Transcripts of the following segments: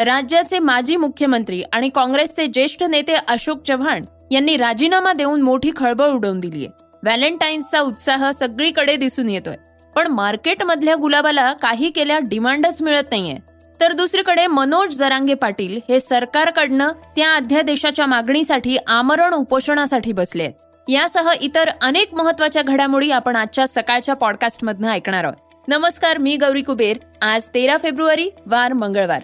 राज्याचे माजी मुख्यमंत्री आणि काँग्रेसचे ज्येष्ठ नेते अशोक चव्हाण यांनी राजीनामा देऊन मोठी खळबळ उडवून दिलीय. व्हॅलेंटाईन्सचा उत्साह सगळीकडे दिसून येतोय. पण मार्केटमधल्या गुलाबाला काही केल्या डिमांडच मिळत नाहीये. तर दुसरीकडे मनोज जरांगे पाटील हे सरकारकडनं त्या अध्यादेशाच्या मागणीसाठी आमरण उपोषणासाठी बसले आहेत. यासह इतर अनेक महत्त्वाच्या घडामोडी आपण आजच्या सकाळच्या पॉडकास्टमधनं ऐकणार आहोत. नमस्कार मी गौरी कुबेर. आज तेरा फेब्रुवारी वार मंगळवार.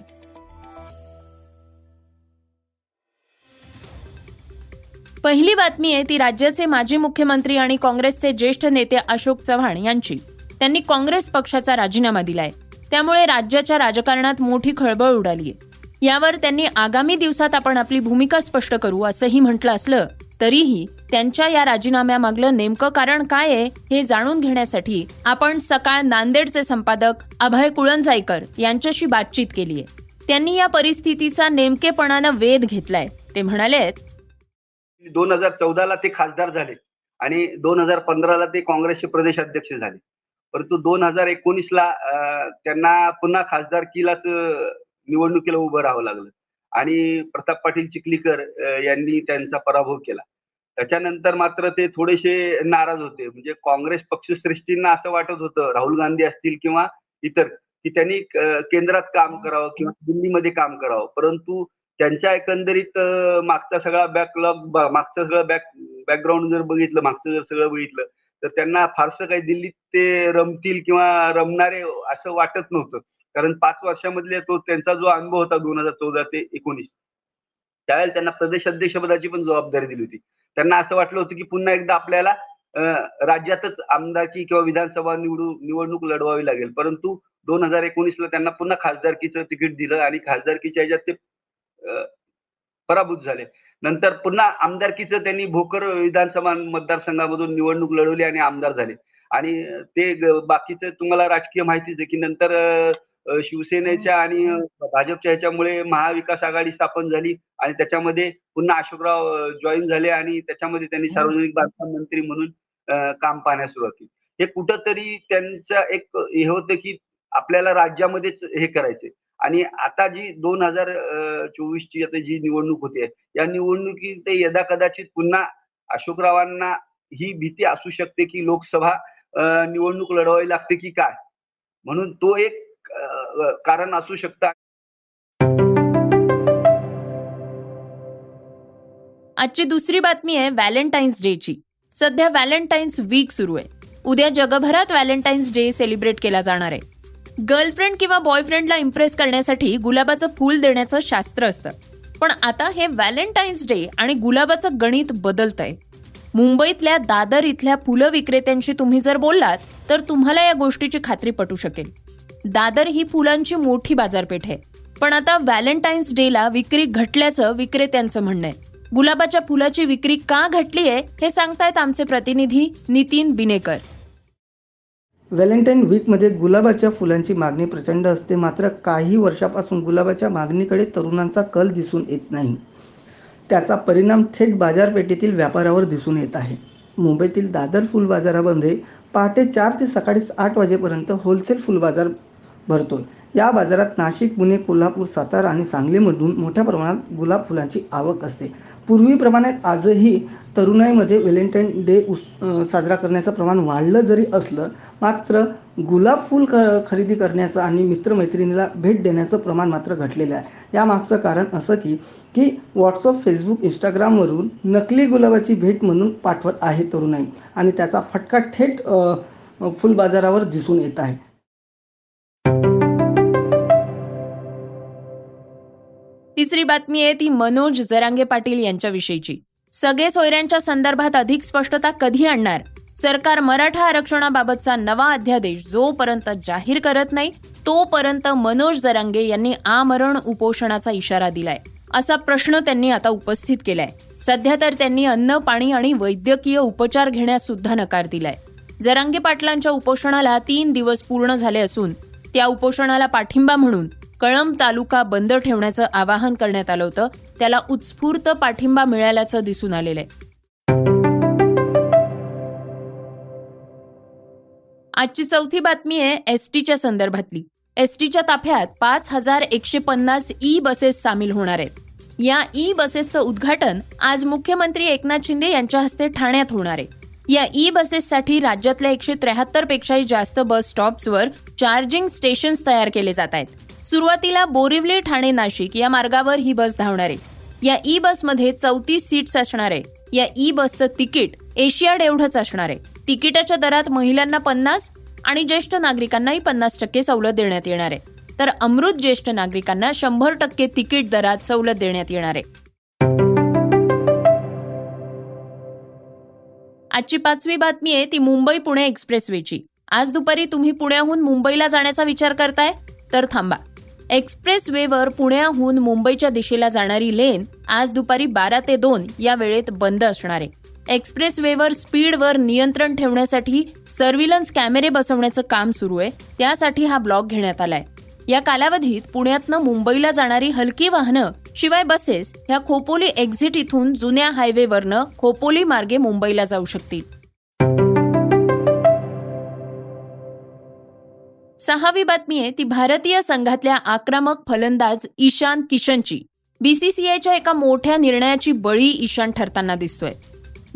पहिली बातमी आहे ती राज्याचे माजी मुख्यमंत्री आणि काँग्रेसचे ज्येष्ठ नेते अशोक चव्हाण यांची. त्यांनी काँग्रेस पक्षाचा राजीनामा दिलाय. त्यामुळे राज्याच्या राजकारणात मोठी खळबळ उडाली यावर त्यांनी आगामी दिवसात आपण आपली भूमिका स्पष्ट करू असंही म्हटलं असलं तरीही त्यांच्या या राजीनाम्यामागलं नेमकं कारण काय आहे हे जाणून घेण्यासाठी आपण सकाळ नांदेडचे संपादक अभय कुळंजाईकर यांच्याशी बातचीत केली आहे त्यांनी या परिस्थितीचा नेमकेपणानं वेध घेतलाय. ते म्हणाले दोन हजार चौदाला ते खासदार झाले आणि दोन हजार पंधराला ते काँग्रेसचे प्रदेश अध्यक्ष झाले. परंतु दोन हजार एकोणीसला त्यांना पुन्हा खासदारकीलाच निवडणुकीला उभं राहावं लागलं. आणि प्रताप पाटील चिखलीकर यांनी त्यांचा पराभव केला. त्याच्यानंतर मात्र ते थोडेसे नाराज होते. म्हणजे काँग्रेस पक्षश्रेष्ठींना असं वाटत होतं राहुल गांधी असतील किंवा इतर की त्यांनी केंद्रात काम करावं किंवा दिल्लीमध्ये काम करावं. परंतु त्यांच्या एकंदरीत मागचा सगळा बॅकलॉग मागचं सगळं बॅक बॅकग्राऊंड जर बघितलं मागचं जर सगळं बघितलं तर त्यांना फारसं काही दिल्लीत ते रमतील किंवा रमणारे असं वाटत नव्हतं. कारण पाच वर्षामधले तो त्यांचा जो अनुभव होता दोन हजार चौदा ते एकोणीस त्यावेळेला त्यांना प्रदेशाध्यक्षपदाची पण जबाबदारी दिली होती. त्यांना असं वाटलं होतं की पुन्हा एकदा आपल्याला राज्यातच आमदारकी किंवा विधानसभा निवडू निवडणूक लढवावी लागेल. परंतु दोन हजार एकोणीसला त्यांना पुन्हा खासदारकीचं तिकीट दिलं आणि खासदारकीच्या ह्याच्यात ते पराभूत झाले. नंतर पुन्हा आमदारकीचं त्यांनी भोकर विधानसभा मतदारसंघामधून निवडणूक लढवली आणि आमदार झाले. आणि ते बाकीचं तुम्हाला राजकीय माहितीच आहे की नंतर शिवसेनेच्या आणि भाजपच्या ह्याच्यामुळे महाविकास आघाडी स्थापन झाली आणि त्याच्यामध्ये पुन्हा अशोकराव जॉईन झाले आणि त्याच्यामध्ये त्यांनी सार्वजनिक बांधकाम मंत्री म्हणून काम पाहण्यास सुरुवात केली. हे कुठंतरी त्यांचं एक हे होतं की आपल्याला राज्यामध्येच हे करायचे आणि आता जी दोन हजार चोवीसची आता जी निवडणूक होते या निवडणुकीत ते यदा कदाचित पुन्हा अशोकरावांना ही भीती असू शकते की लोकसभा निवडणूक लढवावी लागते की काय? म्हणून तो एक कारण असू शकतं. आजची दुसरी बातमी आहे व्हॅलेंटाईन्स डेची. सध्या व्हॅलेंटाईन्स वीक सुरू आहे. उद्या जगभरात व्हॅलेंटाईन्स डे सेलिब्रेट केला जाणार आहे. गर्लफ्रेंड किंवा बॉयफ्रेंडला इम्प्रेस करण्यासाठी गुलाबाचं फूल देण्याचं शास्त्र असतं. पण आता हे व्हॅलेंटाईन्स डे आणि गुलाबाचं गणित बदलतंय. मुंबईतल्या दादर इथल्या फुलं विक्रेत्यांशी तुम्ही जर बोललात तर तुम्हाला या गोष्टीची खात्री पटू शकेल. दादर ही फुलांची मोठी बाजारपेठ आहे. पण आता व्हॅलेंटाईन्स डेला विक्री घटल्याचं विक्रेत्यांचं म्हणणं आहे. गुलाबाच्या फुलाची विक्री का घटली आहे हे सांगतायत आमचे प्रतिनिधी नितीन बिनेकर. व्हॅलेंटाईन वीकमध्ये गुलाबाच्या फुलांची मागणी प्रचंड असते. मात्र काही वर्षापासून गुलाबाच्या मागणीकडे तरुणांचा कल दिसून येत नाही. त्याचा परिणाम थेट बाजारपेठेतील व्यापारावर दिसून येत आहे. मुंबईतील दादर फुल बाजारामध्ये पहाटे चार ते सकाळी आठ वाजेपर्यंत होलसेल फुल बाजार भरतो या बाजारात नाशिक पुणे कोल्हापूर सातारा आणि सांगलीमधून मोठ्या प्रमाणात गुलाब फुलांची आवक असते. पूर्वीप्रमाणे आजही तरुणाईमध्ये व्हॅलेंटाईन डे उस साजरा करण्याचं प्रमाण वाढलं जरी असलं मात्र गुलाब फूल ख खरेदी करण्याचं आणि मित्रमैत्रिणीला भेट देण्याचं प्रमाण मात्र घटलेलं आहे. यामागचं कारण असं की की व्हॉट्सअप फेसबुक इंस्टाग्रामवरून नकली गुलाबाची भेट म्हणून पाठवत आहे तरुणाई आणि त्याचा फटका थेट फुल बाजारावर दिसून येत आहे. तिसरी बातमी आहे ती मनोज जरांगे पाटील यांच्याविषयीची. सगळे सोयऱ्यांच्या संदर्भात अधिक स्पष्टता कधी आणणार? सरकार मराठा आरक्षणाबाबतचा नवा अध्यादेश जोपर्यंत जाहीर करत नाही तोपर्यंत मनोज जरांगे यांनी आमरण उपोषणाचा इशारा दिलाय असा प्रश्न त्यांनी आता उपस्थित केलाय. सध्या तर त्यांनी अन्न पाणी आणि वैद्यकीय उपचार घेण्यास सुद्धा नकार दिलाय. जरांगे पाटलांच्या उपोषणाला तीन दिवस पूर्ण झाले असून त्या उपोषणाला पाठिंबा म्हणून कळंब तालुका बंद ठेवण्याचं आवाहन करण्यात आलं होतं. त्याला उत्स्फूर्त पाठिंबा मिळाल्याचं दिसून आलेलं आहे. आजची चौथी बातमी आहे एसटीच्या संदर्भातली. एसटीच्या ताफ्यात पाच हजार एकशे पन्नास ई बसेस सामील होणार आहेत. या ई बसेसचं उद्घाटन आज मुख्यमंत्री एकनाथ शिंदे यांच्या हस्ते ठाण्यात होणार आहे. या ई बसेससाठी राज्यातल्या एकशे त्र्याहत्तर पेक्षाही जास्त बस स्टॉप्सवर चार्जिंग स्टेशन्स तयार केले जात आहेत. सुरुवातीला बोरिवली ठाणे नाशिक या मार्गावर ही बस धावणार. आहे या ई बसमध्ये चौतीस सीट्स असणार. आहे या ई बसचं तिकीट एशियाड एवढंच असणार. आहे तिकिटाच्या दरात महिलांना पन्नास आणि ज्येष्ठ नागरिकांनाही पन्नास टक्के सवलत देण्यात येणार. आहे तर अमृत ज्येष्ठ नागरिकांना शंभर टक्के तिकीट दरात सवलत देण्यात येणार. आहे आजची पाचवी बातमी आहे ती मुंबई पुणे एक्सप्रेसवेची. आज दुपारी तुम्ही पुण्याहून मुंबईला जाण्याचा विचार करताय? तर थांबा. एक्सप्रेस वेवर पुण्याहून मुंबईच्या दिशेला जाणारी लेन आज दुपारी बारा ते दोन या वेळेत बंद असणार आहे. एक्सप्रेस वेवर स्पीडवर नियंत्रण ठेवण्यासाठी सर्व्हिलन्स कॅमेरे बसवण्याचं काम सुरू आहे. त्यासाठी हा ब्लॉक घेण्यात आलाय. या कालावधीत पुण्यातनं मुंबईला जाणारी हलकी वाहनं शिवाय बसेस ह्या खोपोली एक्झिट इथून जुन्या हायवेवरनं खोपोली मार्गे मुंबईला जाऊ शकतील. सहावी बातमी आहे ती भारतीय संघातल्या आक्रमक फलंदाज ईशान किशनची. बीसीसीआयच्या एका मोठ्या निर्णयाची बळी ईशान ठरताना दिसतोय.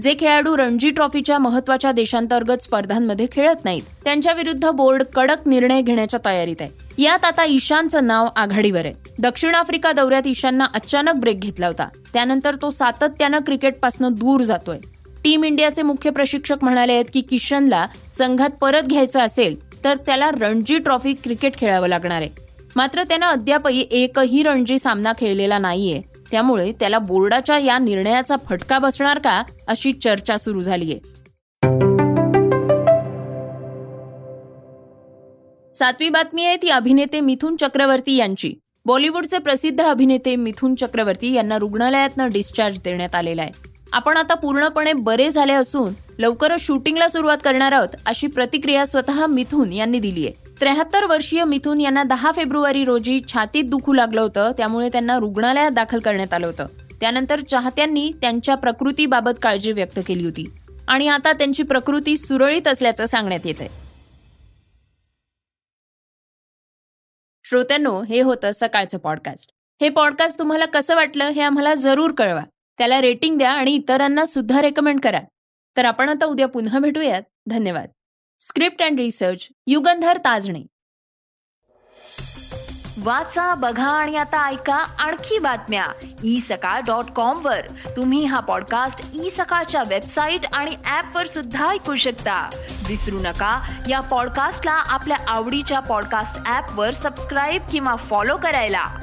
जे खेळाडू रणजी ट्रॉफीच्या महत्त्वाच्या देशांतर्गत स्पर्धांमध्ये खेळत नाहीत त्यांच्या विरुद्ध बोर्ड कडक निर्णय घेण्याच्या तयारीत आहे. यात आता ईशानचं नाव आघाडीवर आहे. दक्षिण आफ्रिका दौऱ्यात ईशाननं अचानक ब्रेक घेतला होता. त्यानंतर तो सातत्यानं क्रिकेटपासून दूर जातोय. टीम इंडियाचे मुख्य प्रशिक्षक म्हणाले आहेत की किशनला संघात परत घ्यायचं असेल तर त्याला रणजी ट्रॉफी क्रिकेट खेळावं लागणार आहे. मात्र त्यानं अद्यापही एकही रणजी सामना खेळलेला नाहीये. त्यामुळे त्याला बोर्डाच्या या निर्णयाचा फटका बसणार का अशी चर्चा सुरू झालीय. सातवी बातमी आहे ती अभिनेते मिथुन चक्रवर्ती यांची. बॉलिवूडचे प्रसिद्ध अभिनेते मिथुन चक्रवर्ती यांना रुग्णालयातनं डिस्चार्ज देण्यात आलेला आहे. आपण आता पूर्णपणे बरे झाले असून लवकरच शूटिंगला सुरुवात करणार आहोत अशी प्रतिक्रिया स्वतः मिथुन यांनी दिली आहे. त्र्याहत्तर वर्षीय मिथून यांना दहा फेब्रुवारी रोजी छातीत दुखू लागलं होतं त्यामुळे त्यांना रुग्णालयात दाखल करण्यात आलं होतं. त्यानंतर चाहत्यांनी त्यांच्या प्रकृतीबाबत काळजी व्यक्त केली होती. आणि आता त्यांची प्रकृती सुरळीत असल्याचं सांगण्यात येत आहे श्रोत्यांनो हे होतं सकाळचं पॉडकास्ट हे पॉडकास्ट तुम्हाला कसं वाटलं हे आम्हाला जरूर कळवा. त्याला रेटिंग द्या आणि इतरांना सुद्धा रेकमेंड करा. तर आपण आता उद्या पुन्हा भेटूयात. धन्यवाद. Script and research Yugandhar Tajane. वाचा बघा आणि आता ऐका आणखी बातम्या. ई सकाळ डॉट कॉम वर. तुम्ही हा पॉडकास्ट ई सकाळच्या वेबसाईट आणि ऍप वर सुद्धा ऐकू शकता. विसरू नका या पॉडकास्टला आपल्या आवडीच्या पॉडकास्ट ऍप वर सबस्क्राईब किंवा फॉलो करायला.